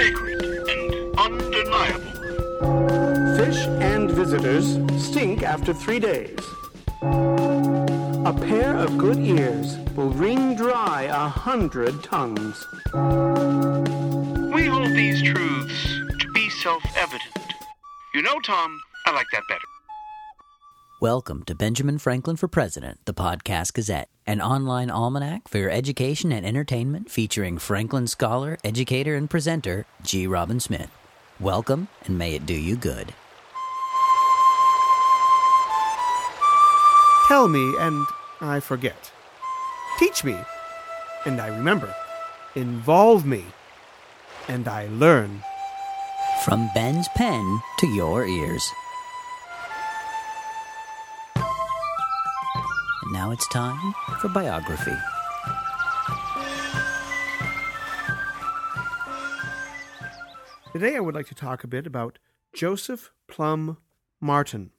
sacred and undeniable. Fish and visitors stink after three days. A pair of good ears will wring dry a hundred tongues. We hold these truths to be self-evident. You know, Tom, I like that better. Welcome to Benjamin Franklin for President, the Podcast Gazette, an online almanac for your education and entertainment featuring Franklin scholar, educator, and presenter G. Robin Smith. Welcome, and may it do you good. Tell me, and I forget. Teach me, and I remember. Involve me, and I learn. From Ben's pen to your ears. Now it's time for biography. Today I would like to talk a bit about Joseph Plumb Martin.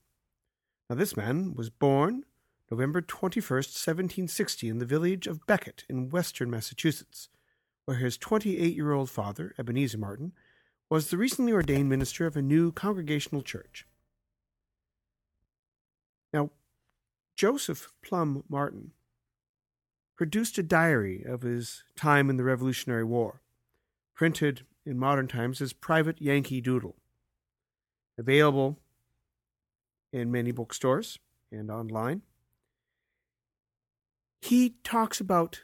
Now, this man was born November 21st, 1760, in the village of Becket in western Massachusetts, where his 28 year old father, Ebenezer Martin, was the recently ordained minister of a new congregational church. Now, Joseph Plumb Martin produced a diary of his time in the Revolutionary War, printed in modern times as Private Yankee Doodle, available in many bookstores and online. He talks about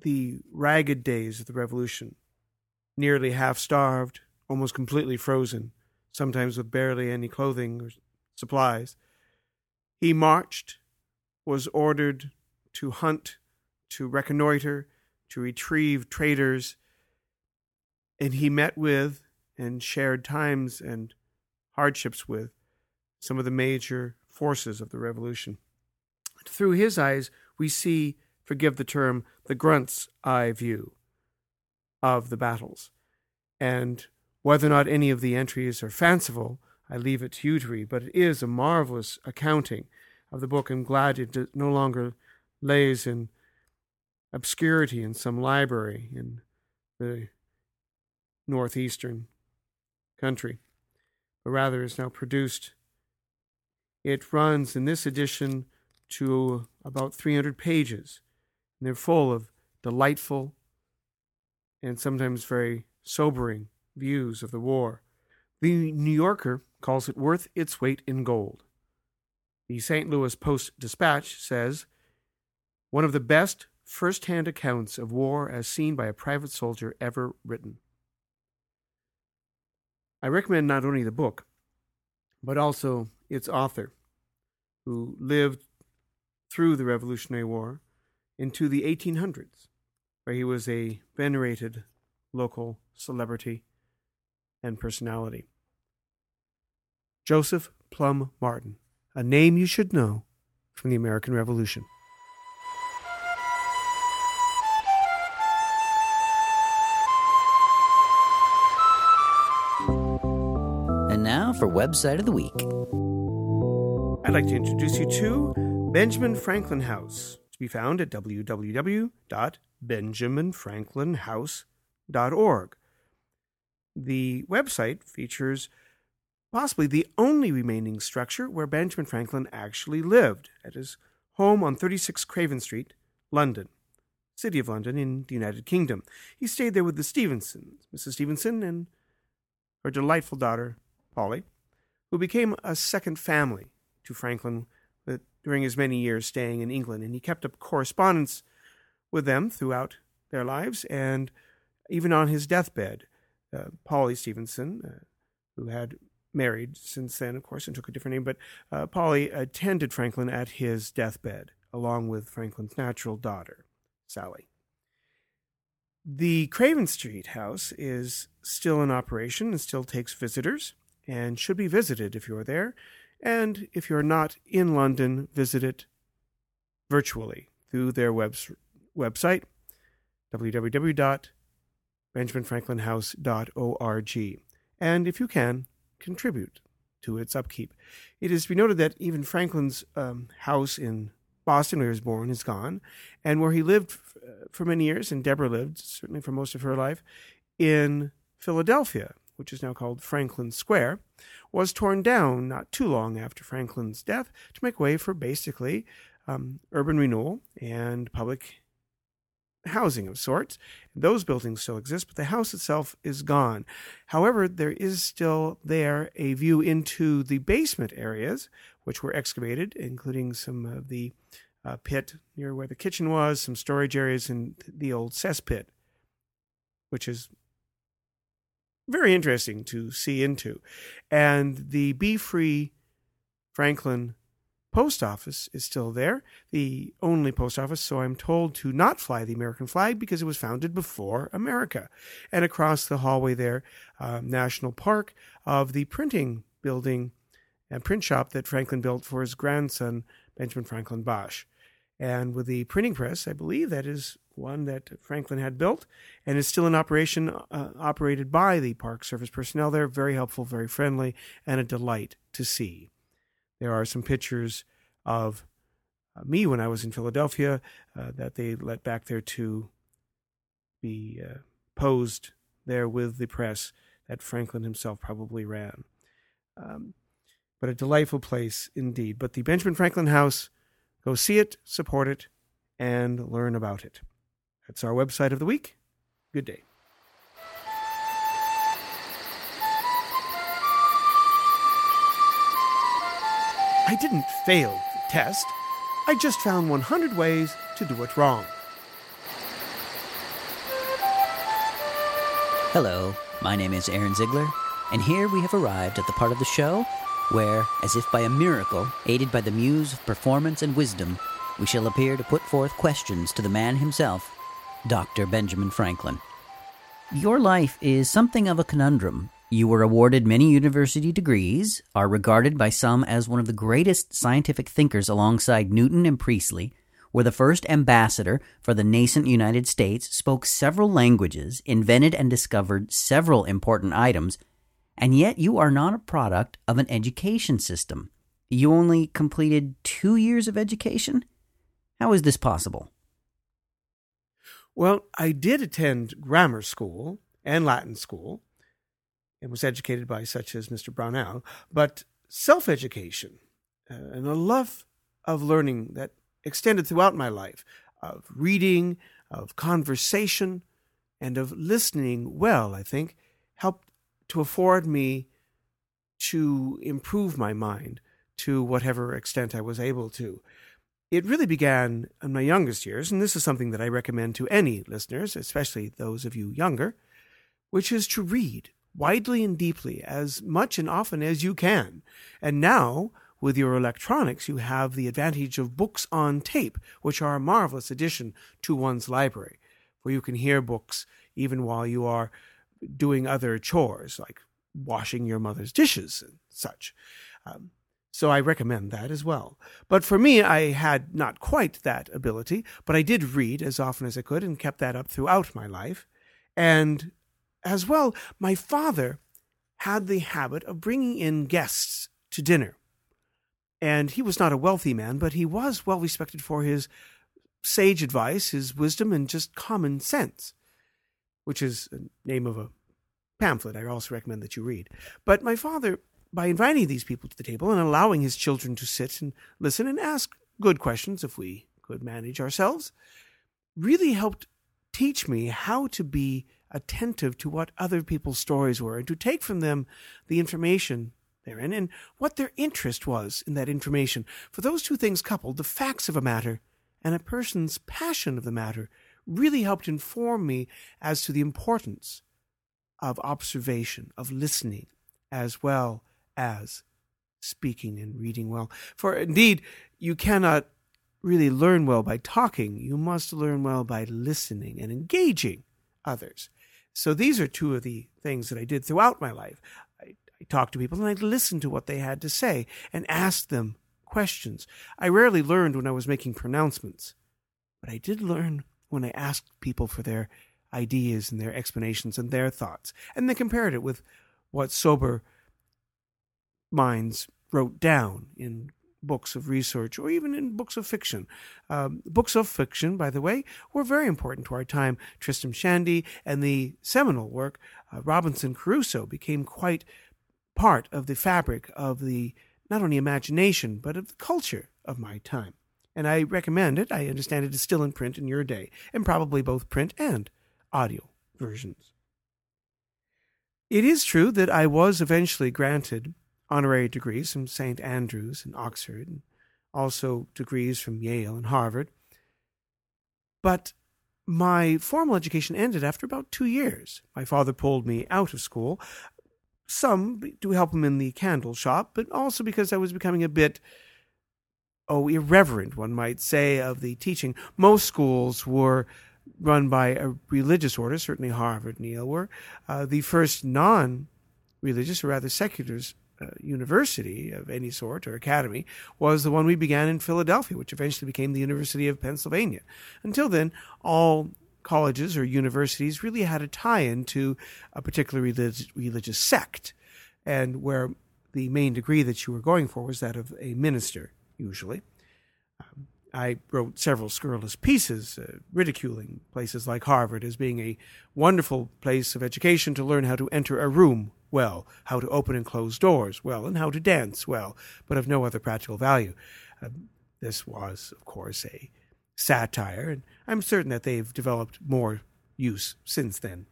the ragged days of the Revolution, nearly half starved, almost completely frozen, sometimes with barely any clothing or supplies. He marched, was ordered to hunt, to reconnoiter, to retrieve traitors, and he met with and shared times and hardships with some of the major forces of the revolution. Through his eyes, we see, forgive the term, the grunt's eye view of the battles. And whether or not any of the entries are fanciful, I leave it to you to read, but it is a marvelous accounting of the book. I'm glad it no longer lays in obscurity in some library in the northeastern country, but rather is now produced. It runs in this edition to about 300 pages, and they're full of delightful and sometimes very sobering views of the war. The New Yorker calls it worth its weight in gold. The St. Louis Post Dispatch says, one of the best first hand accounts of war as seen by a private soldier ever written. I recommend not only the book, but also its author, who lived through the Revolutionary War into the 1800s, where he was a venerated local celebrity and personality. Joseph Plumb Martin, a name you should know from the American Revolution. And now for Website of the Week. I'd like to introduce you to Benjamin Franklin House, to be found at www.benjaminfranklinhouse.org. The website features possibly the only remaining structure where Benjamin Franklin actually lived at his home on 36 Craven Street, London, City of London in the United Kingdom. He stayed there with the Stevensons, Mrs. Stevenson, and her delightful daughter, Polly, who became a second family to Franklin during his many years staying in England. And he kept up correspondence with them throughout their lives and even on his deathbed. Uh, Polly Stevenson, uh, who had married since then, of course, and took a different name, but uh, Polly attended Franklin at his deathbed, along with Franklin's natural daughter, Sally. The Craven Street house is still in operation and still takes visitors and should be visited if you're there. And if you're not in London, visit it virtually through their webs- website, www.benjaminfranklinhouse.org. And if you can, contribute to its upkeep. It is to be noted that even Franklin's um, house in Boston, where he was born, is gone, and where he lived f- for many years, and Deborah lived, certainly for most of her life, in Philadelphia, which is now called Franklin Square, was torn down not too long after Franklin's death to make way for basically um, urban renewal and public housing of sorts. Those buildings still exist, but the house itself is gone. However, there is still there a view into the basement areas, which were excavated, including some of the uh, pit near where the kitchen was, some storage areas, and the old cesspit, which is very interesting to see into. And the B. Free Franklin post office is still there, the only post office, so I'm told to not fly the American flag because it was founded before America. And across the hallway there, um, National Park of the printing building and print shop that Franklin built for his grandson, Benjamin Franklin Bache. And with the printing press, I believe that is one that Franklin had built and is still in operation, uh, operated by the Park Service personnel there. Very helpful, very friendly, and a delight to see. There are some pictures of uh, me when I was in Philadelphia uh, that they let back there to be uh, posed there with the press that Franklin himself probably ran. Um, but a delightful place indeed. But the Benjamin Franklin House, go see it, support it, and learn about it. That's our website of the week. Good day. I didn't fail the test. I just found 100 ways to do it wrong. Hello, my name is Aaron Ziegler, and here we have arrived at the part of the show where, as if by a miracle, aided by the muse of performance and wisdom, we shall appear to put forth questions to the man himself, Dr. Benjamin Franklin. Your life is something of a conundrum, you were awarded many university degrees, are regarded by some as one of the greatest scientific thinkers alongside Newton and Priestley, were the first ambassador for the nascent United States, spoke several languages, invented and discovered several important items, and yet you are not a product of an education system. You only completed two years of education? How is this possible? Well, I did attend grammar school and Latin school and was educated by such as Mr. Brownell, but self education uh, and a love of learning that extended throughout my life of reading, of conversation, and of listening well, I think, helped to afford me to improve my mind to whatever extent I was able to. It really began in my youngest years, and this is something that I recommend to any listeners, especially those of you younger, which is to read widely and deeply as much and often as you can. And now, with your electronics, you have the advantage of books on tape, which are a marvelous addition to one's library, for you can hear books even while you are doing other chores, like washing your mother's dishes and such. Um, so I recommend that as well. But for me, I had not quite that ability, but I did read as often as I could and kept that up throughout my life. And as well, my father had the habit of bringing in guests to dinner. And he was not a wealthy man, but he was well respected for his sage advice, his wisdom, and just common sense, which is the name of a pamphlet I also recommend that you read. But my father, by inviting these people to the table and allowing his children to sit and listen and ask good questions, if we could manage ourselves, really helped teach me how to be attentive to what other people's stories were and to take from them the information therein and what their interest was in that information. For those two things coupled, the facts of a matter and a person's passion of the matter, really helped inform me as to the importance of observation, of listening, as well as speaking and reading well. For indeed, you cannot really learn well by talking, you must learn well by listening and engaging others. So these are two of the things that I did throughout my life. I, I talked to people and I listened to what they had to say and asked them questions. I rarely learned when I was making pronouncements, but I did learn when I asked people for their ideas and their explanations and their thoughts, and then compared it with what sober minds wrote down in books of research or even in books of fiction. Um, books of fiction, by the way, were very important to our time. Tristram Shandy and the seminal work uh, Robinson Crusoe became quite part of the fabric of the not only imagination, but of the culture of my time. And I recommend it. I understand it is still in print in your day, and probably both print and audio versions. It is true that I was eventually granted honorary degrees from St. Andrews and Oxford, and also degrees from Yale and Harvard. But my formal education ended after about two years. My father pulled me out of school, some to help him in the candle shop, but also because I was becoming a bit, oh, irreverent, one might say, of the teaching. Most schools were run by a religious order, certainly Harvard and Yale were. Uh, the first non religious, or rather secular, uh, university of any sort or academy was the one we began in Philadelphia, which eventually became the University of Pennsylvania. Until then, all colleges or universities really had a tie in to a particular relig- religious sect, and where the main degree that you were going for was that of a minister, usually. Um, I wrote several scurrilous pieces uh, ridiculing places like Harvard as being a wonderful place of education to learn how to enter a room well, how to open and close doors well, and how to dance well, but of no other practical value. Uh, this was, of course, a satire, and I'm certain that they've developed more use since then.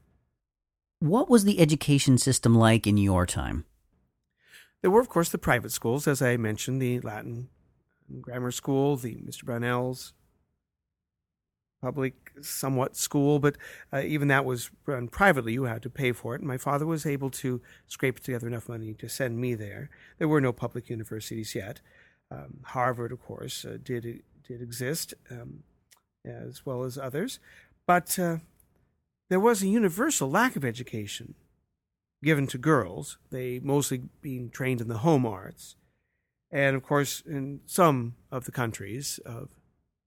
What was the education system like in your time? There were, of course, the private schools, as I mentioned, the Latin grammar school, the Mr. Brownell's public, somewhat school, but uh, even that was run privately. You had to pay for it. And my father was able to scrape together enough money to send me there. There were no public universities yet. Um, Harvard, of course, uh, did did exist, um, as well as others, but uh, there was a universal lack of education given to girls. They mostly being trained in the home arts, and of course, in some of the countries of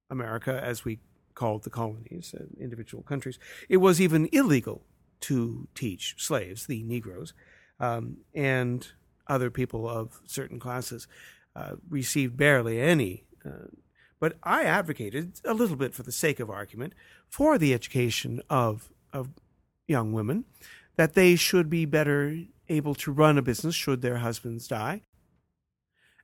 America, as we called the colonies, uh, individual countries, it was even illegal to teach slaves, the Negroes, um, and other people of certain classes uh, received barely any uh, but I advocated, a little bit for the sake of argument, for the education of, of young women, that they should be better able to run a business should their husbands die,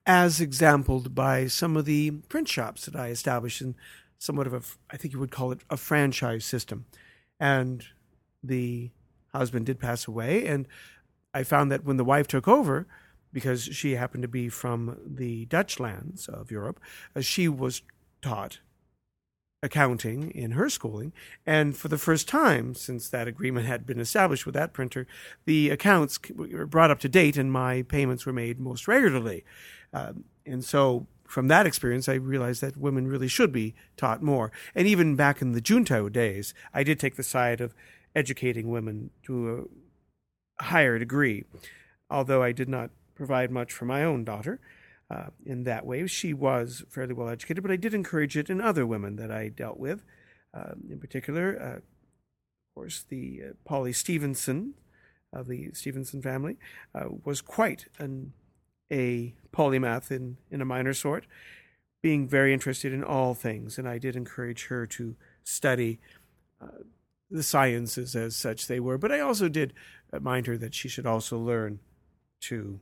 as exampled by some of the print shops that I established in somewhat of a, I think you would call it a franchise system. And the husband did pass away, and I found that when the wife took over, because she happened to be from the Dutch lands of Europe, uh, she was taught accounting in her schooling. And for the first time, since that agreement had been established with that printer, the accounts were brought up to date and my payments were made most regularly. Uh, and so from that experience, I realized that women really should be taught more. And even back in the junto days, I did take the side of educating women to a higher degree, although I did not provide much for my own daughter. Uh, in that way. She was fairly well educated, but I did encourage it in other women that I dealt with. Uh, in particular, uh, of course, the uh, Polly Stevenson of the Stevenson family uh, was quite an, a polymath in, in a minor sort, being very interested in all things. And I did encourage her to study uh, the sciences as such they were, but I also did remind her that she should also learn to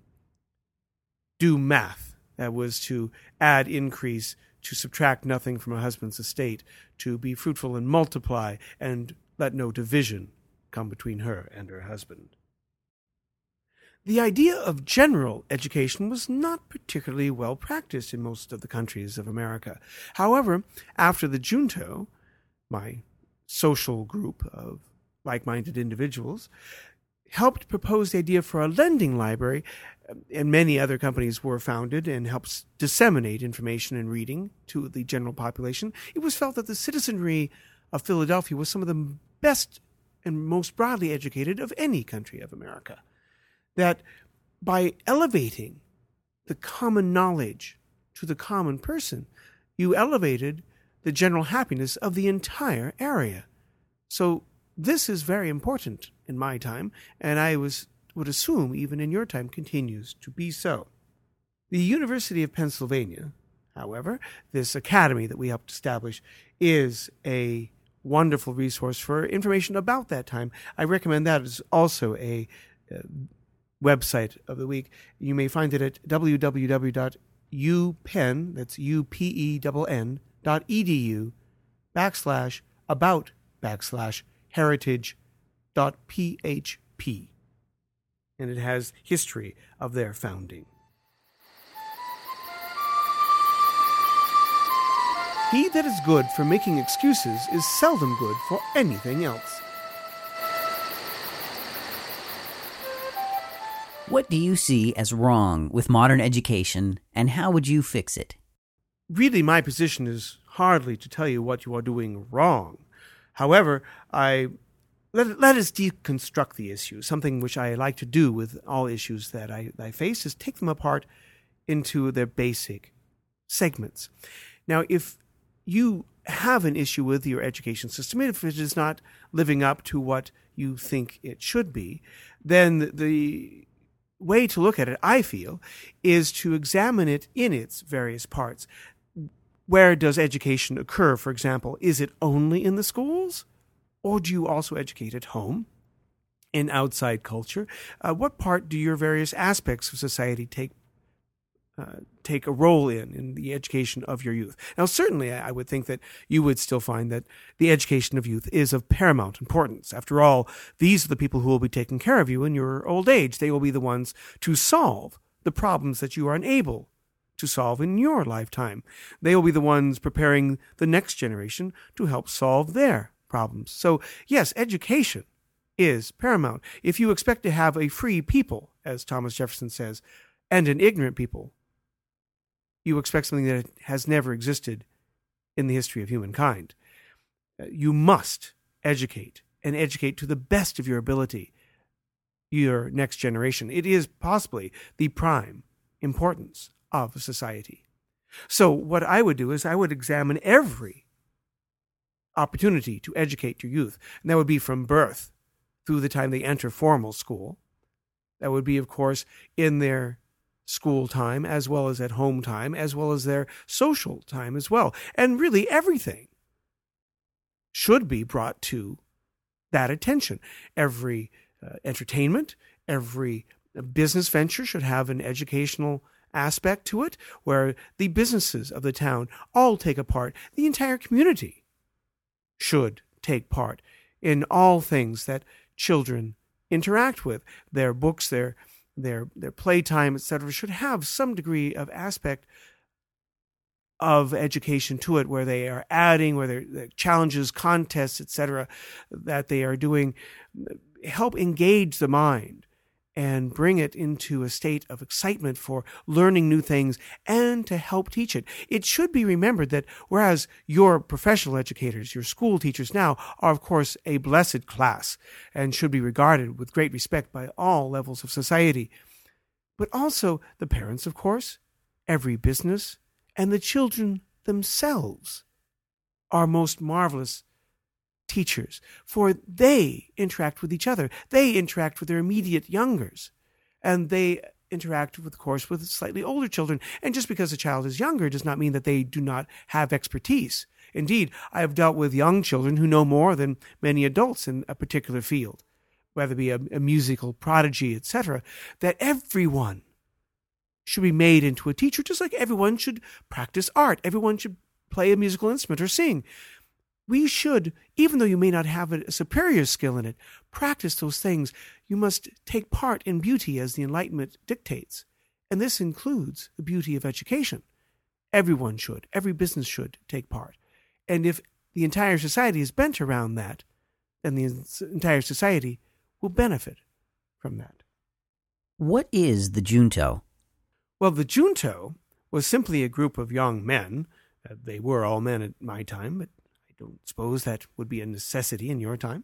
do math. That was to add increase, to subtract nothing from a husband's estate, to be fruitful and multiply, and let no division come between her and her husband. The idea of general education was not particularly well practiced in most of the countries of America. However, after the junto, my social group of like minded individuals, helped propose the idea for a lending library, um, and many other companies were founded and helped disseminate information and reading to the general population. It was felt that the citizenry of Philadelphia was some of the best and most broadly educated of any country of America. That by elevating the common knowledge to the common person, you elevated the general happiness of the entire area. So this is very important in my time, and I was would assume even in your time continues to be so. The University of Pennsylvania, however, this academy that we helped establish, is a wonderful resource for information about that time. I recommend that as also a uh, website of the week. You may find it at www.upenn, that's U-P-E-N, dot edu, backslash about backslash heritage dot php. And it has history of their founding. He that is good for making excuses is seldom good for anything else. What do you see as wrong with modern education, and how would you fix it? Really, my position is hardly to tell you what you are doing wrong. However, I let, let us deconstruct the issue. Something which I like to do with all issues that I, I face is take them apart into their basic segments. Now, if you have an issue with your education system, if it is not living up to what you think it should be, then the way to look at it, I feel, is to examine it in its various parts. Where does education occur, for example? Is it only in the schools? Or do you also educate at home? In outside culture, uh, what part do your various aspects of society take uh, take a role in in the education of your youth. Now, certainly, I would think that you would still find that the education of youth is of paramount importance. After all, these are the people who will be taking care of you in your old age. They will be the ones to solve the problems that you are unable to solve in your lifetime. They will be the ones preparing the next generation to help solve their problems. So, yes, education is paramount. If you expect to have a free people, as Thomas Jefferson says, and an ignorant people, you expect something that has never existed in the history of humankind. Uh, you must educate and educate to the best of your ability your next generation. It is possibly the prime importance of society. So, what I would do is I would examine every opportunity to educate your youth, and that would be from birth through the time they enter formal school. That would be, of course, in their school time as well as at home time as well as their social time as well. And really everything should be brought to that attention. Every uh, entertainment, every business venture should have an educational aspect to it where the businesses of the town all take a part. The entire community should take part in all things that children interact with their books, their their their playtime, etc., should have some degree of aspect of education to it, where they are adding, where they're challenges, contests, etc., that they are doing, help engage the mind and bring it into a state of excitement for learning new things and to help teach it. It should be remembered that whereas your professional educators, your school teachers now, are of course a blessed class and should be regarded with great respect by all levels of society, but also the parents, of course, every business, and the children themselves are most marvelous teachers, for they interact with each other. They interact with their immediate youngers, and they interact, of course, with slightly older children. And just because a child is younger does not mean that they do not have expertise. Indeed, I have dealt with young children who know more than many adults in a particular field, whether it be a, a musical prodigy, etc., that everyone should be made into a teacher, just like everyone should practice art. Everyone should play a musical instrument or sing we should, even though you may not have a superior skill in it, practice those things. You must take part in beauty as the Enlightenment dictates. And this includes the beauty of education. Everyone should, every business should take part. And if the entire society is bent around that, then the entire society will benefit from that. What is the junto? Well, the junto was simply a group of young men. Uh, they were all men at my time, but don't suppose that would be a necessity in your time.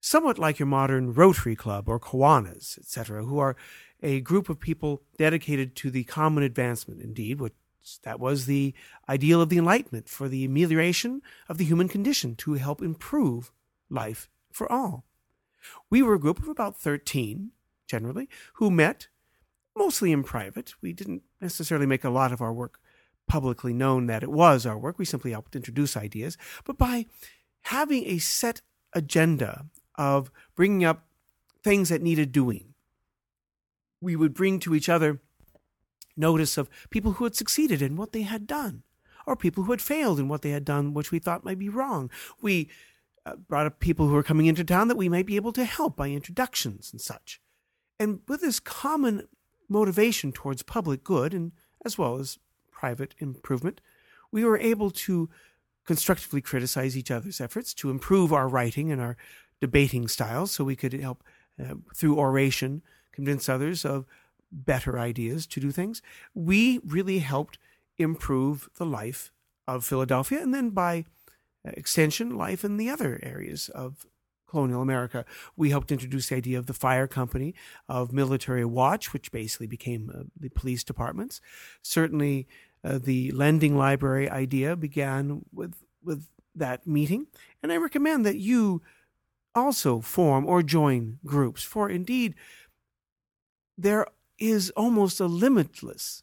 Somewhat like your modern Rotary Club or Kiwanis, etc., who are a group of people dedicated to the common advancement. Indeed, what that was the ideal of the Enlightenment for the amelioration of the human condition to help improve life for all. We were a group of about 13, generally, who met mostly in private. We didn't necessarily make a lot of our work publicly known that it was our work. We simply helped introduce ideas. But by having a set agenda of bringing up things that needed doing. We would bring to each other notice of people who had succeeded in what they had done, or people who had failed in what they had done, which we thought might be wrong. We uh, brought up people who were coming into town that we might be able to help by introductions and such. And with this common motivation towards public good and as well as private improvement, we were able to constructively criticize each other's efforts to improve our writing and our debating styles so we could help uh, through oration convince others of better ideas to do things. We really helped improve the life of Philadelphia and then by extension, life in the other areas of colonial America. We helped introduce the idea of the fire company, of military watch, which basically became uh, the police departments. Certainly, uh, the lending library idea began with with that meeting, and I recommend that you also form or join groups, for indeed, there is almost a limitless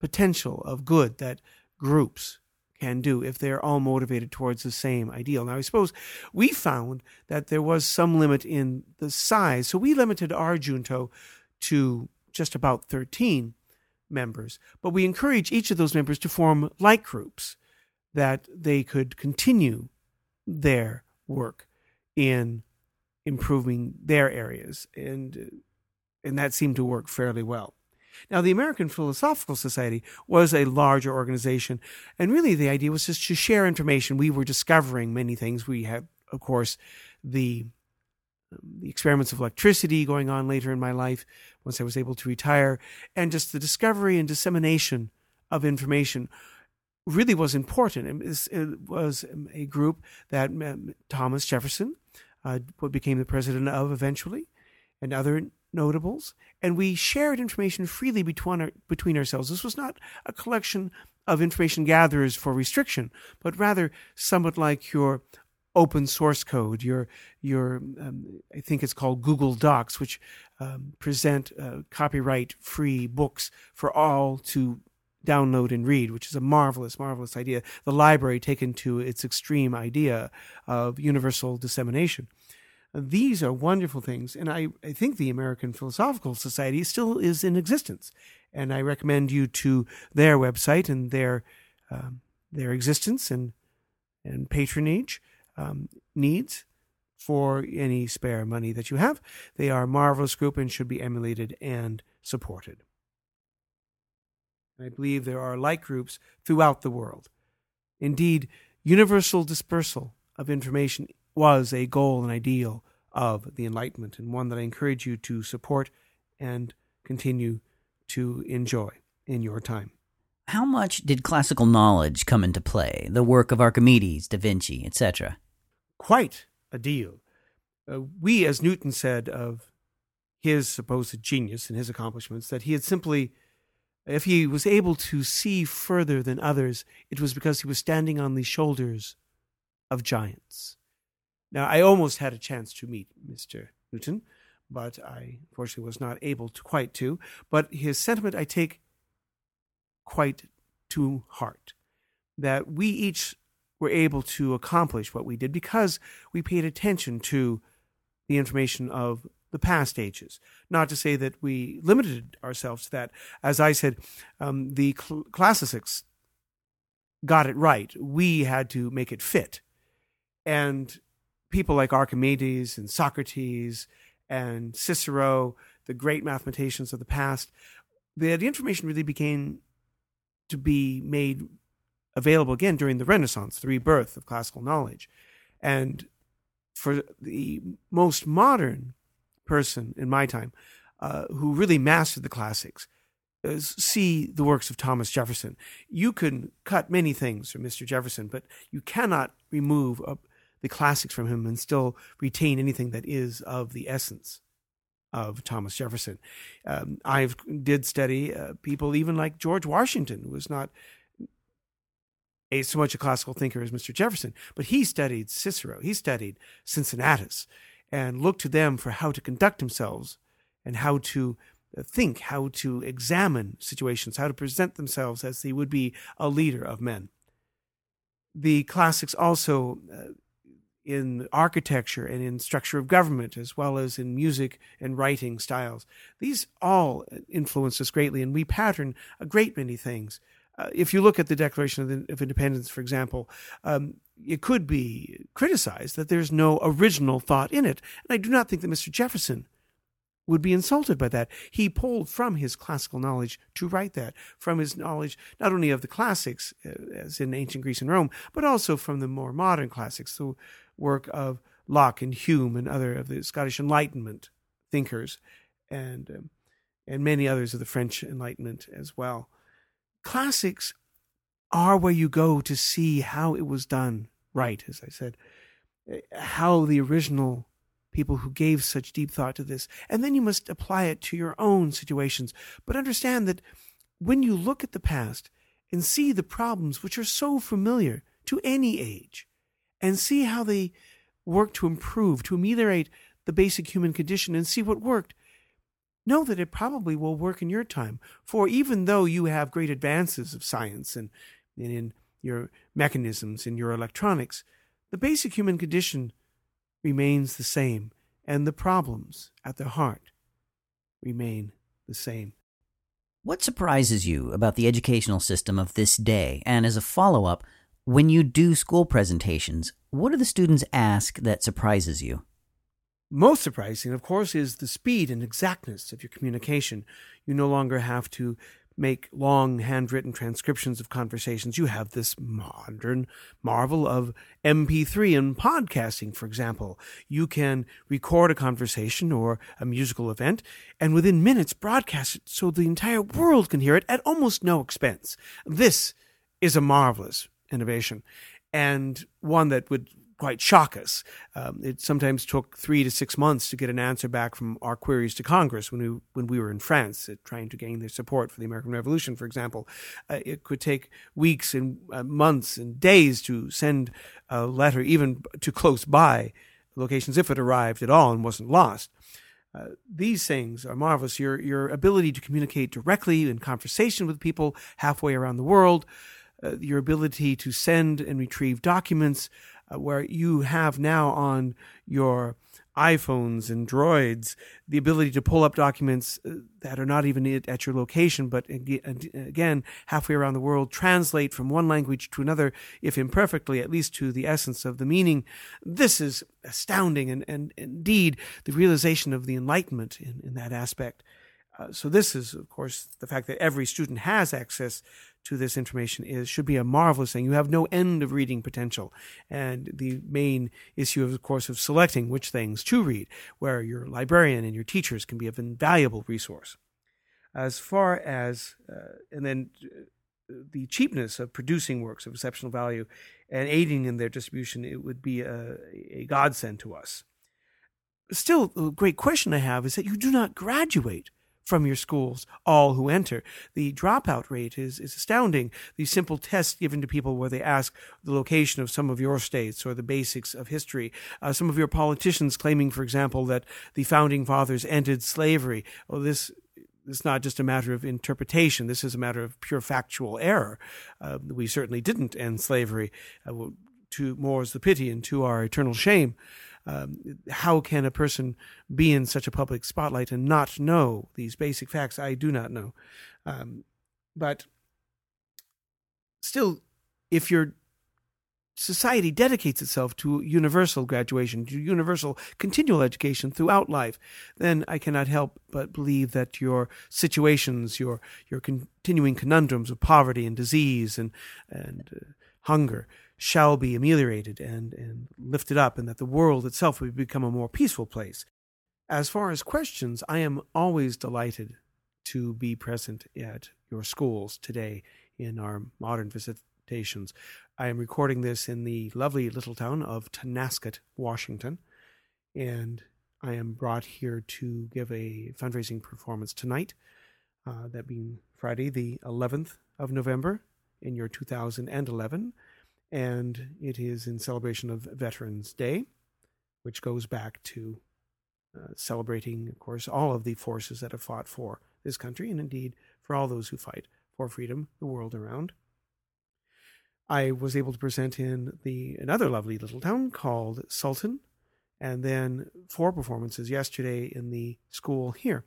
potential of good that groups can do if they're all motivated towards the same ideal. Now, I suppose we found that there was some limit in the size, so we limited our junto to just about 13 members, but we encourage each of those members to form like groups that they could continue their work in improving their areas and and that seemed to work fairly well. Now, the American Philosophical Society was a larger organization, and really the idea was just to share information. We were discovering many things. We had, of course, the Um, the experiments of electricity going on later in my life once I was able to retire, and just the discovery and dissemination of information really was important. It was um, a group that um, Thomas Jefferson uh, became the president of eventually, and other notables, and we shared information freely between, our, between ourselves. This was not a collection of information gatherers for restriction, but rather somewhat like your open source code, your your um, I think it's called Google Docs, which um, present uh, copyright free books for all to download and read, which is a marvelous, marvelous idea. The library taken to its extreme idea of universal dissemination. These are wonderful things. And I, I think the American Philosophical Society still is in existence. And I recommend you to their website and their, um, their existence and, and patronage um, needs for any spare money that you have. They are a marvelous group and should be emulated and supported. I believe there are like groups throughout the world. Indeed, universal dispersal of information was a goal and ideal of the Enlightenment, and one that I encourage you to support and continue to enjoy in your time. How much did classical knowledge come into play? The work of Archimedes, Da Vinci, etc. Quite a deal. Uh, we, as Newton said of his supposed genius and his accomplishments, that he had simply, if he was able to see further than others, it was because he was standing on the shoulders of giants. Now, I almost had a chance to meet Mr. Newton, but I unfortunately was not able to quite to. But his sentiment I take quite to heart that we each were able to accomplish what we did because we paid attention to the information of the past ages. Not to say that we limited ourselves to that. As I said, um, the cl- classics got it right. We had to make it fit. And people like Archimedes and Socrates and Cicero, the great mathematicians of the past, the, the information really began to be made available again during the Renaissance, the rebirth of classical knowledge. And for the most modern person in my time uh, who really mastered the classics, see the works of Thomas Jefferson. You can cut many things from Mr. Jefferson, but you cannot remove the classics from him and still retain anything that is of the essence of Thomas Jefferson. Um, I did study uh, people even like George Washington, who was not a, so much a classical thinker as Mr. Jefferson, but he studied Cicero, he studied Cincinnatus, and looked to them for how to conduct themselves and how to uh, think, how to examine situations, how to present themselves as they would be a leader of men. The classics also uh, in architecture and in structure of government, as well as in music and writing styles. These all influence us greatly, and we pattern a great many things. Uh, if you look at the Declaration of, Independence, for example, um, it could be criticized that there's no original thought in it. And I do not think that Mr. Jefferson would be insulted by that. He pulled from his classical knowledge to write that, from his knowledge not only of the classics, uh, as in ancient Greece and Rome, but also from the more modern classics, the work of Locke and Hume and other of the Scottish Enlightenment thinkers, and um, and many others of the French Enlightenment as well. Classics are where you go to see how it was done right, as I said, how the original people who gave such deep thought to this. And then you must apply it to your own situations. But understand that when you look at the past and see the problems which are so familiar to any age, and see how they work to improve, to ameliorate the basic human condition, and see what worked, know that it probably will work in your time. For even though you have great advances of science and, and in your mechanisms, in your electronics, the basic human condition remains the same, and the problems at their heart remain the same. What surprises you about the educational system of this day? And as a follow up, when you do school presentations, what do the students ask that surprises you? Most surprising, of course, is the speed and exactness of your communication. You no longer have to make long handwritten transcriptions of conversations. You have this modern marvel of MP3 and podcasting, for example. You can record a conversation or a musical event and within minutes broadcast it so the entire world can hear it at almost no expense. This is a marvelous innovation and one that would quite shock us. Um, it sometimes took three to six months to get an answer back from our queries to Congress when we when we were in France, uh, trying to gain their support for the American Revolution, for example. Uh, it could take weeks and uh, months and days to send a letter, even to close by locations, if it arrived at all and wasn't lost. Uh, these things are marvelous. Your your ability to communicate directly in conversation with people halfway around the world, uh, your ability to send and retrieve documents, uh, where you have now on your iPhones and Droids the ability to pull up documents uh, that are not even at your location, but again, halfway around the world, translate from one language to another, if imperfectly, at least to the essence of the meaning. This is astounding, and, and indeed the realization of the Enlightenment in, in that aspect. Uh, so this is, of course, the fact that every student has access to this information is should be a marvelous thing. You have no end of reading potential, and the main issue, of course, of selecting which things to read, where your librarian and your teachers can be an invaluable resource. As far as uh, and then uh, the cheapness of producing works of exceptional value and aiding in their distribution, it would be a, a godsend to us. Still, a great question I have is that you do not graduate from your schools, all who enter. The dropout rate is, is astounding. The simple tests given to people where they ask the location of some of your states or the basics of history. Uh, some of your politicians claiming, for example, that the founding fathers ended slavery. Well, this it's not just a matter of interpretation. This is a matter of pure factual error. Uh, we certainly didn't end slavery. Uh, to more is the pity, and to our eternal shame um, how can a person be in such a public spotlight and not know these basic facts? I do not know. Um, but still, if your society dedicates itself to universal graduation, to universal continual education throughout life, then I cannot help but believe that your situations, your your continuing conundrums of poverty and disease and and uh, hunger, shall be ameliorated and, and lifted up, and that the world itself will become a more peaceful place. As far as questions, I am always delighted to be present at your schools today in our modern visitations. I am recording this in the lovely little town of Tonasket, Washington, and I am brought here to give a fundraising performance tonight, uh, that being Friday, the 11th of November in year 2011 and it is in celebration of Veterans Day, which goes back to uh, celebrating, of course, all of the forces that have fought for this country, and indeed for all those who fight for freedom the world around. I was able to present in the another lovely little town called Sultan, and then four performances yesterday in the school here.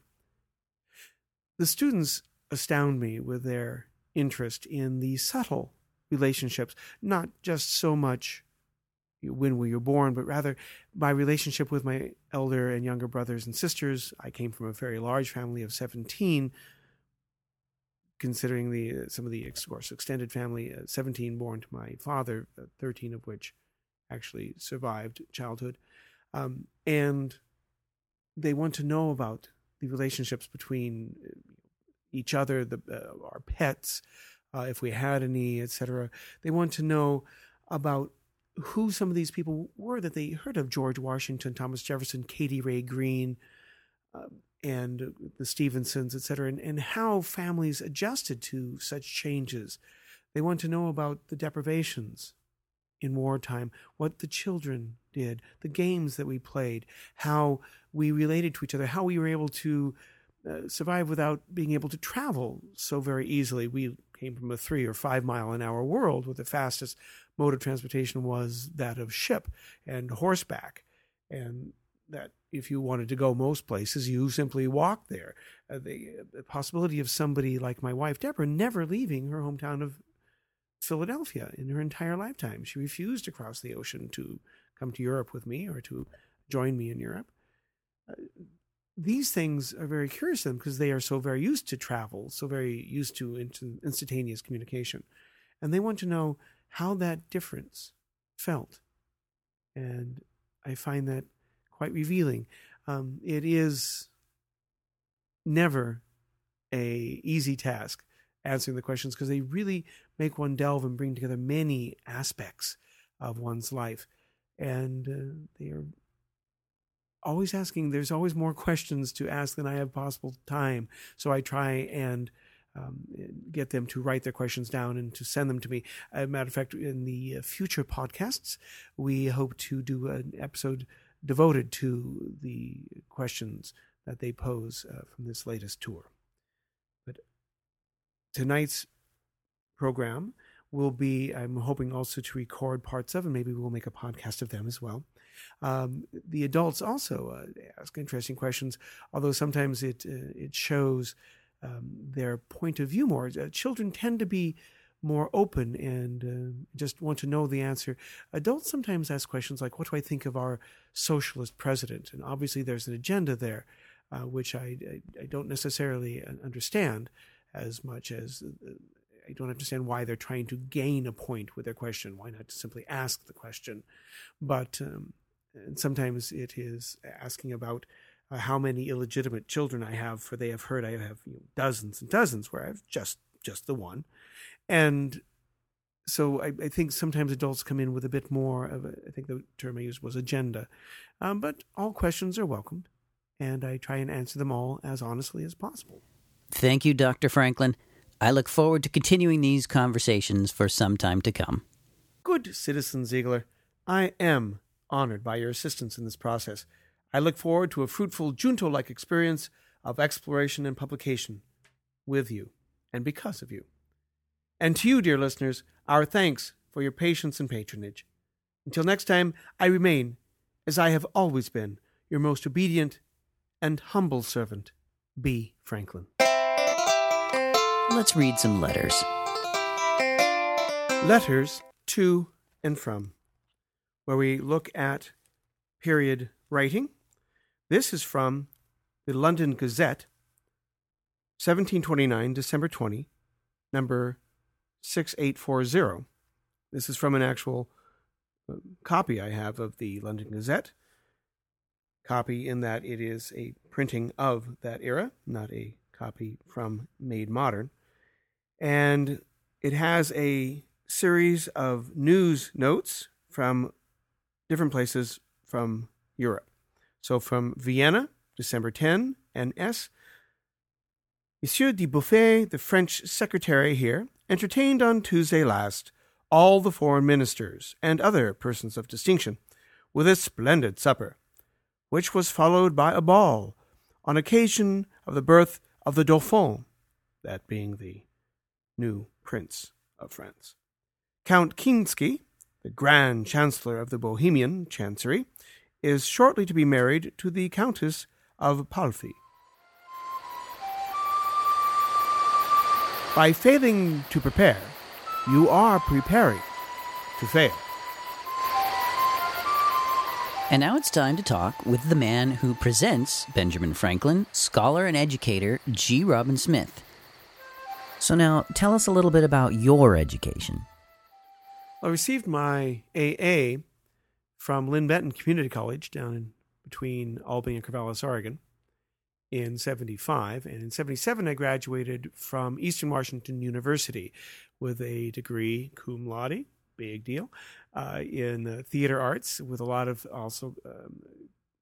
The students astound me with their interest in the subtle relationships, not just so much when we were born, but rather my relationship with my elder and younger brothers and sisters. I came from a very large family of 17, considering the some of the of course extended family, uh, 17 born to my father, uh, 13 of which actually survived childhood. Um, and they want to know about the relationships between uh, each other, the, uh, our pets, uh, if we had any, etc. They want to know about who some of these people were that they heard of George Washington, Thomas Jefferson, Caty Ray Greene, uh, and the Stevensons, etc., and, and how families adjusted to such changes. They want to know about the deprivations in wartime, what the children did, the games that we played, how we related to each other, how we were able to uh, survive without being able to travel so very easily. We came from a three or five mile an hour world where the fastest mode of transportation was that of ship and horseback. And that if you wanted to go most places, you simply walked there. Uh, the, the, possibility of somebody like my wife, Deborah, never leaving her hometown of Philadelphia in her entire lifetime. She refused to cross the ocean to come to Europe with me or to join me in Europe. Uh, these things are very curious to them because they are so very used to travel, so very used to instantaneous communication. And they want to know how that difference felt. And I find that quite revealing. Um, it is never a easy task answering the questions because they really make one delve and bring together many aspects of one's life. And uh, they are always asking, there's always more questions to ask than I have possible time. So I try and um, get them to write their questions down and to send them to me. As a matter of fact, in the uh, future podcasts, we hope to do an episode devoted to the questions that they pose uh, from this latest tour. But tonight's program will be, I'm hoping also to record parts of, and maybe we'll make a podcast of them as well. Um, the adults also uh, ask interesting questions, although sometimes it uh, it shows um, their point of view more. Uh, children tend to be more open and uh, just want to know the answer. Adults sometimes ask questions like, "What do I think of our socialist president?" And obviously, there's an agenda there, uh, which I, I, I don't necessarily uh, understand as much as I don't understand why they're trying to gain a point with their question. Why not simply ask the question? But um, sometimes it is asking about uh, how many illegitimate children I have, for they have heard I have you know, dozens and dozens, where I have just just the one, and so I, I, think sometimes adults come in with a bit more of a, I think the term I used was agenda, um, but all questions are welcomed, and I try and answer them all as honestly as possible. Thank you, Dr. Franklin. I look forward to continuing these conversations for some time to come. Good citizen Ziegler, I am honored by your assistance in this process. I look forward to a fruitful Junto like experience of exploration and publication with you and because of you. And to you, dear listeners, our thanks for your patience and patronage. Until next time, I remain, as I have always been, your most obedient and humble servant, B. Franklin. Let's read some letters. Letters to and from, where we look at period writing. This is from the London Gazette, 1729, December 20, number 6840. This is from an actual uh, copy I have of the London Gazette. Copy in that it is a printing of that era, not a copy from Made Modern and it has a series of news notes from different places from Europe. So from Vienna, December 10, and S. Monsieur de Beaufay, the French secretary here, entertained on Tuesday last all the foreign ministers and other persons of distinction with a splendid supper, which was followed by a ball on occasion of the birth of the Dauphin, that being the new Prince of France. Count Kinsky, the Grand Chancellor of the Bohemian Chancery, is shortly to be married to the Countess of Palffy. By failing to prepare, you are preparing to fail. And now it's time to talk with the man who presents Benjamin Franklin, scholar and educator G. Robin Smith. So now tell us a little bit about your education. I received my AA from Linn Benton Community College down in between Albany and Corvallis, Oregon in 75 and in 77 I graduated from Eastern Washington University with a degree cum laude, big deal, uh, in uh, theater arts with a lot of also um,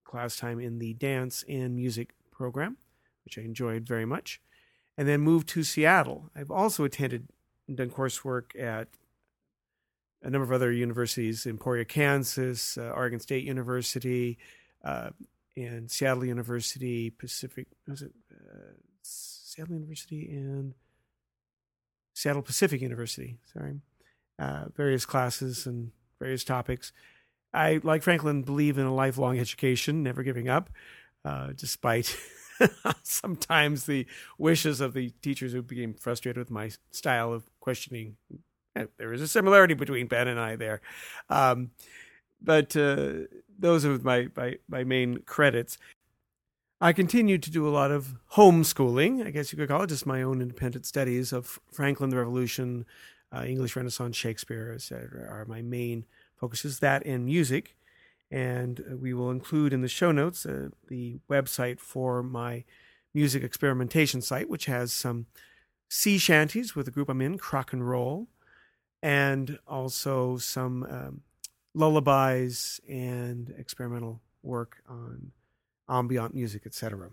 class time in the dance and music program, which I enjoyed very much. And then moved to Seattle. I've also attended and done coursework at a number of other universities, Emporia, Kansas, uh, Oregon State University, uh, and Seattle University, Pacific, was it uh, Seattle University and Seattle Pacific University, sorry, uh, various classes and various topics. I, like Franklin, believe in a lifelong education, never giving up, uh, despite sometimes the wishes of the teachers who became frustrated with my style of questioning. There is a similarity between Ben and I there. Um, but uh, those are my, my, my main credits. I continued to do a lot of homeschooling, I guess you could call it, just my own independent studies of Franklin the Revolution, uh, English Renaissance, Shakespeare, etc. are my main focuses. That and music, and uh, we will include in the show notes uh, the website for my music experimentation site, which has some sea shanties with the group I'm in, Crock and Roll, and also some um, lullabies and experimental work on ambient music, etc.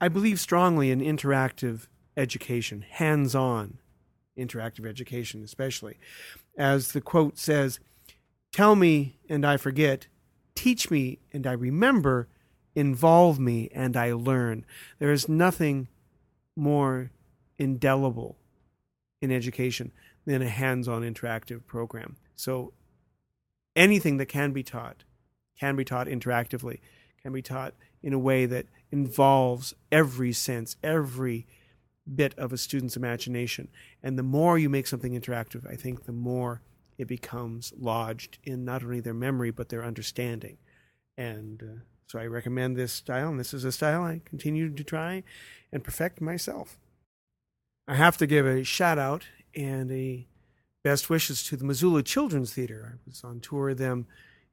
I believe strongly in interactive education, hands on interactive education, especially. As the quote says, Tell me and I forget, teach me and I remember, involve me and I learn. There is nothing more indelible in education than a hands on interactive program. So anything that can be taught can be taught interactively, can be taught in a way that involves every sense, every bit of a student's imagination. And the more you make something interactive, I think the more it becomes lodged in not only their memory, but their understanding. And uh, so I recommend this style, and this is a style I continue to try and perfect myself. I have to give a shout out and a best wishes to the Missoula Children's Theater. I was on tour with them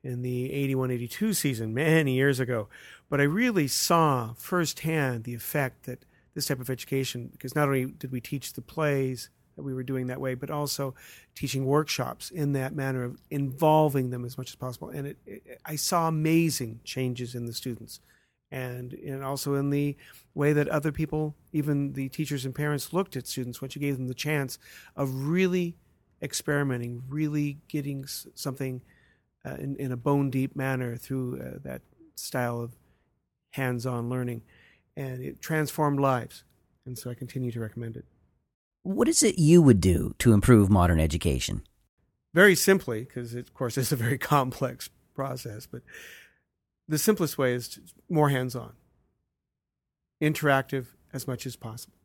in the 81 82 season many years ago, but I really saw firsthand the effect that this type of education, because not only did we teach the plays that we were doing that way, but also teaching workshops in that manner of involving them as much as possible. And it, it, I saw amazing changes in the students. And, and also in the way that other people, even the teachers and parents, looked at students once you gave them the chance of really experimenting, really getting something uh, in, in a bone deep manner through uh, that style of hands on learning. And it transformed lives. And so I continue to recommend it. What is it you would do to improve modern education? Very simply, because of course it's a very complex process, but the simplest way is more hands on, interactive as much as possible.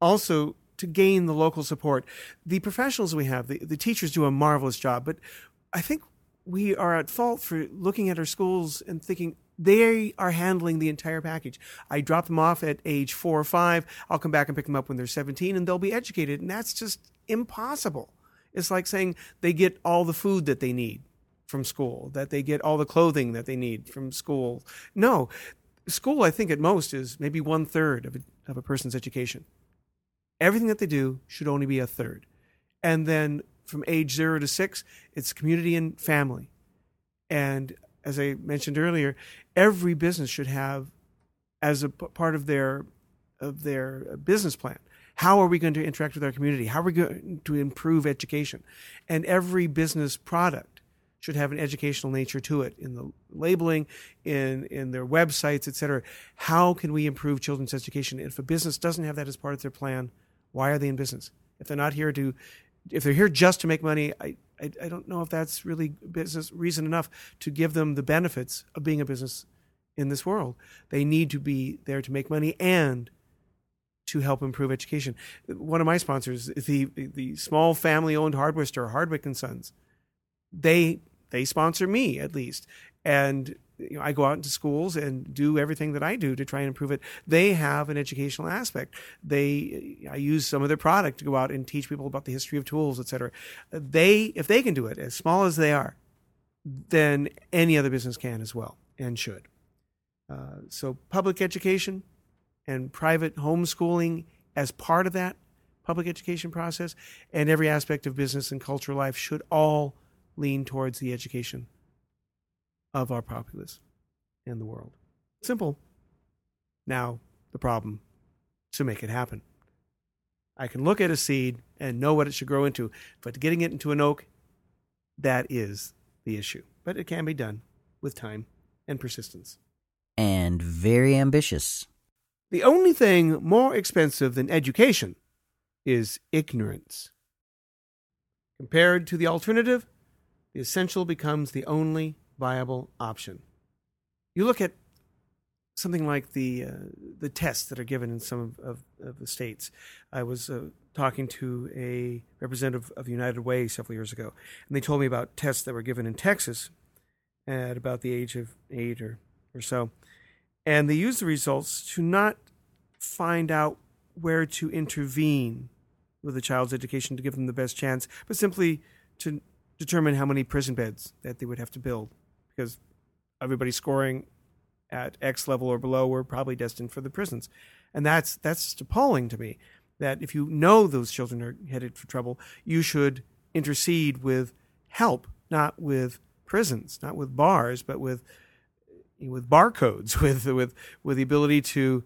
Also, to gain the local support. The professionals we have, the, the teachers do a marvelous job, but I think we are at fault for looking at our schools and thinking they are handling the entire package. I drop them off at age four or five. I'll come back and pick them up when they're 17 and they'll be educated. And that's just impossible. It's like saying they get all the food that they need from school, that they get all the clothing that they need from school. No, school, I think at most, is maybe one third of a, of a person's education everything that they do should only be a third. And then from age zero to six, it's community and family. And as I mentioned earlier, every business should have as a part of their of their business plan. How are we going to interact with our community? How are we going to improve education? And every business product should have an educational nature to it in the labeling, in in their websites, et cetera. How can we improve children's education? If a business doesn't have that as part of their plan, why are they in business? If they're not here to if they're here just to make money, I, I, I don't know if that's really business reason enough to give them the benefits of being a business in this world. They need to be there to make money and to help improve education. One of my sponsors, the the small family owned hardware store, Hardwick and Sons, they they sponsor me at least, and you know, I go out into schools and do everything that I do to try and improve it. They have an educational aspect. They, I use some of their product to go out and teach people about the history of tools, et cetera. They, if they can do it, as small as they are, then any other business can as well and should. Uh, so public education and private homeschooling as part of that public education process and every aspect of business and cultural life should all lean towards the education of our populace and the world. Simple. Now, the problem to make it happen. I can look at a seed and know what it should grow into, but getting it into an oak, that is the issue. But it can be done with time and persistence. And very ambitious. The only thing more expensive than education is ignorance. Compared to the alternative, the essential becomes the only viable option. You look at something like the uh, the tests that are given in some of, of, of the states. I was uh, talking to a representative of United Way several years ago, and they told me about tests that were given in Texas at about the age of eight or, or so. And they used the results to not find out where to intervene with a child's education to give them the best chance, but simply to determine how many prison beds that they would have to build because everybody scoring at X level or below were probably destined for the prisons. And that's that's just appalling to me. That if you know those children are headed for trouble, you should intercede with help, not with prisons, not with bars, but with with barcodes, with with with the ability to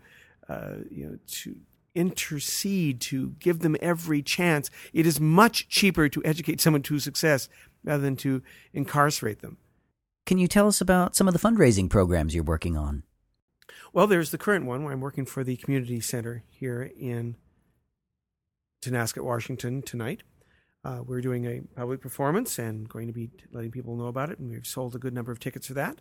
uh, you know to intercede, to give them every chance. It is much cheaper to educate someone to success rather than to incarcerate them. Can you tell us about some of the fundraising programs you're working on? Well, there's the current one where I'm working for the community center here in Tonasket, Washington tonight. Uh, we're doing a public performance and going to be letting people know about it, and we've sold a good number of tickets for that.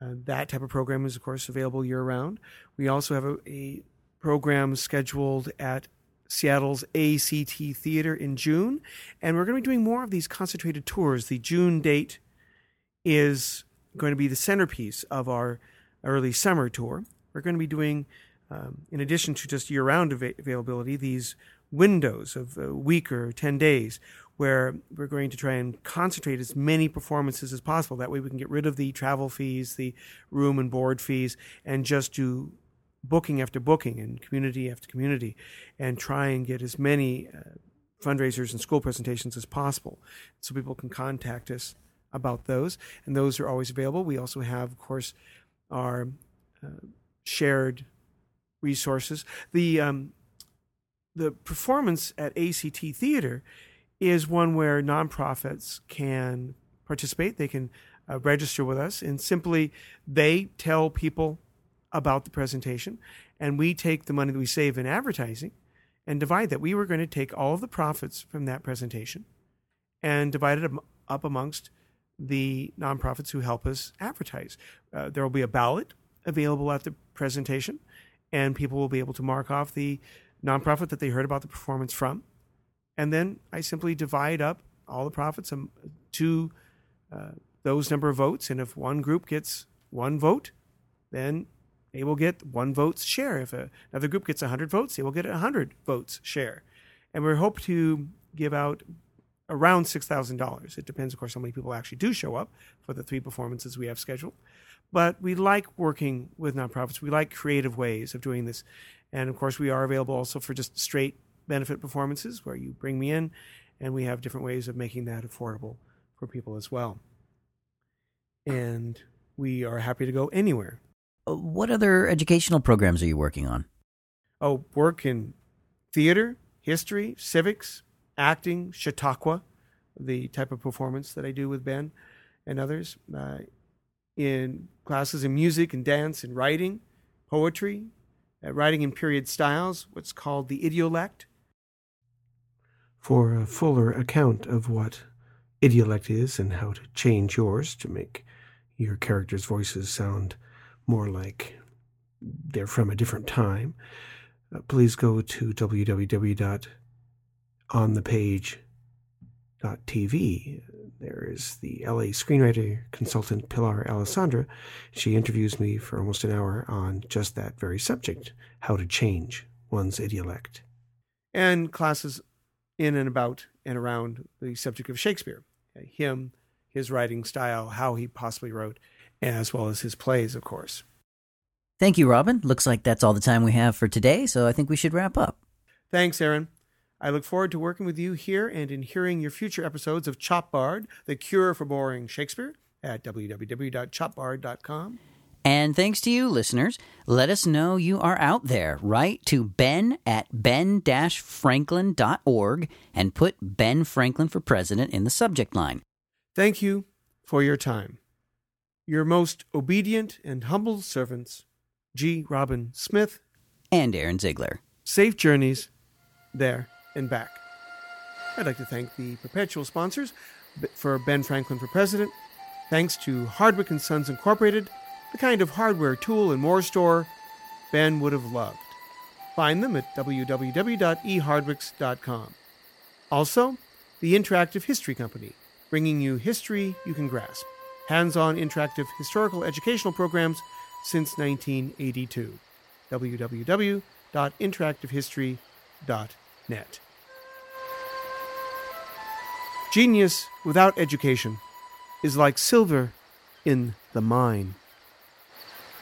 Uh, that type of program is, of course, available year round. We also have a, a program scheduled at Seattle's ACT Theater in June, and we're going to be doing more of these concentrated tours. The June date is going to be the centerpiece of our early summer tour. We're going to be doing, um, in addition to just year round av- availability, these windows of a week or 10 days where we're going to try and concentrate as many performances as possible. That way we can get rid of the travel fees, the room and board fees, and just do booking after booking and community after community and try and get as many uh, fundraisers and school presentations as possible so people can contact us about those, and those are always available. We also have, of course, our uh, shared resources. The um, the performance at ACT Theater is one where nonprofits can participate. They can uh, register with us, and simply they tell people about the presentation, and we take the money that we save in advertising and divide that. We were going to take all of the profits from that presentation and divide it up amongst the nonprofits who help us advertise. Uh, there will be a ballot available at the presentation, and people will be able to mark off the nonprofit that they heard about the performance from. And then I simply divide up all the profits to uh, those number of votes. And if one group gets one vote, then they will get one vote's share. If a, another group gets 100 votes, they will get a 100 votes share. And we hope to give out around $6,000. It depends, of course, how many people actually do show up for the three performances we have scheduled. But we like working with nonprofits. We like creative ways of doing this. And of course, we are available also for just straight benefit performances where you bring me in, and we have different ways of making that affordable for people as well. And we are happy to go anywhere. Uh, what other educational programs are you working on? Oh, work in theater, history, civics, acting, Chautauqua, the type of performance that I do with Ben and others, uh, in classes in music and dance and writing, poetry, uh, writing in period styles, what's called the idiolect. for a fuller account of what idiolect is and how to change yours to make your characters' voices sound more like they're from a different time, uh, please go to www.onthepage.tv. There is the LA screenwriter consultant Pilar Alessandra. She interviews me for almost an hour on just that very subject how to change one's idiolect. And classes in and about and around the subject of Shakespeare, him, his writing style, how he possibly wrote, as well as his plays, of course. Thank you, Robin. Looks like that's all the time we have for today, so I think we should wrap up. Thanks, Aaron. I look forward to working with you here and in hearing your future episodes of Chop Bard, The Cure for Boring Shakespeare, at www.chopbard.com. And thanks to you, listeners. Let us know you are out there. Write to ben at ben-franklin.org and put Ben Franklin for President in the subject line. Thank you for your time. Your most obedient and humble servants, G. Robin Smith and Aaron Ziegler. Safe journeys there and back. I'd like to thank the perpetual sponsors for Ben Franklin for President. Thanks to Hardwick and Sons Incorporated, the kind of hardware, tool, and more store Ben would have loved. Find them at www.ehardwicks.com. Also, the Interactive History Company, bringing you history you can grasp. Hands on interactive historical educational programs since 1982. www.interactivehistory.net. Genius without education is like silver in the mine.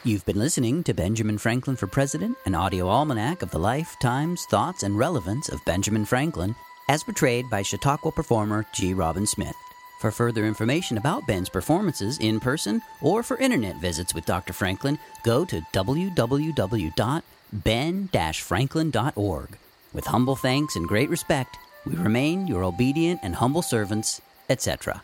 You've been listening to Benjamin Franklin for President, an audio almanac of the life, times, thoughts, and relevance of Benjamin Franklin, as portrayed by Chautauqua performer G. Robin Smith. For further information about Ben's performances in person or for internet visits with Dr. Franklin, go to www.ben-franklin.org. With humble thanks and great respect, we remain your obedient and humble servants, etc.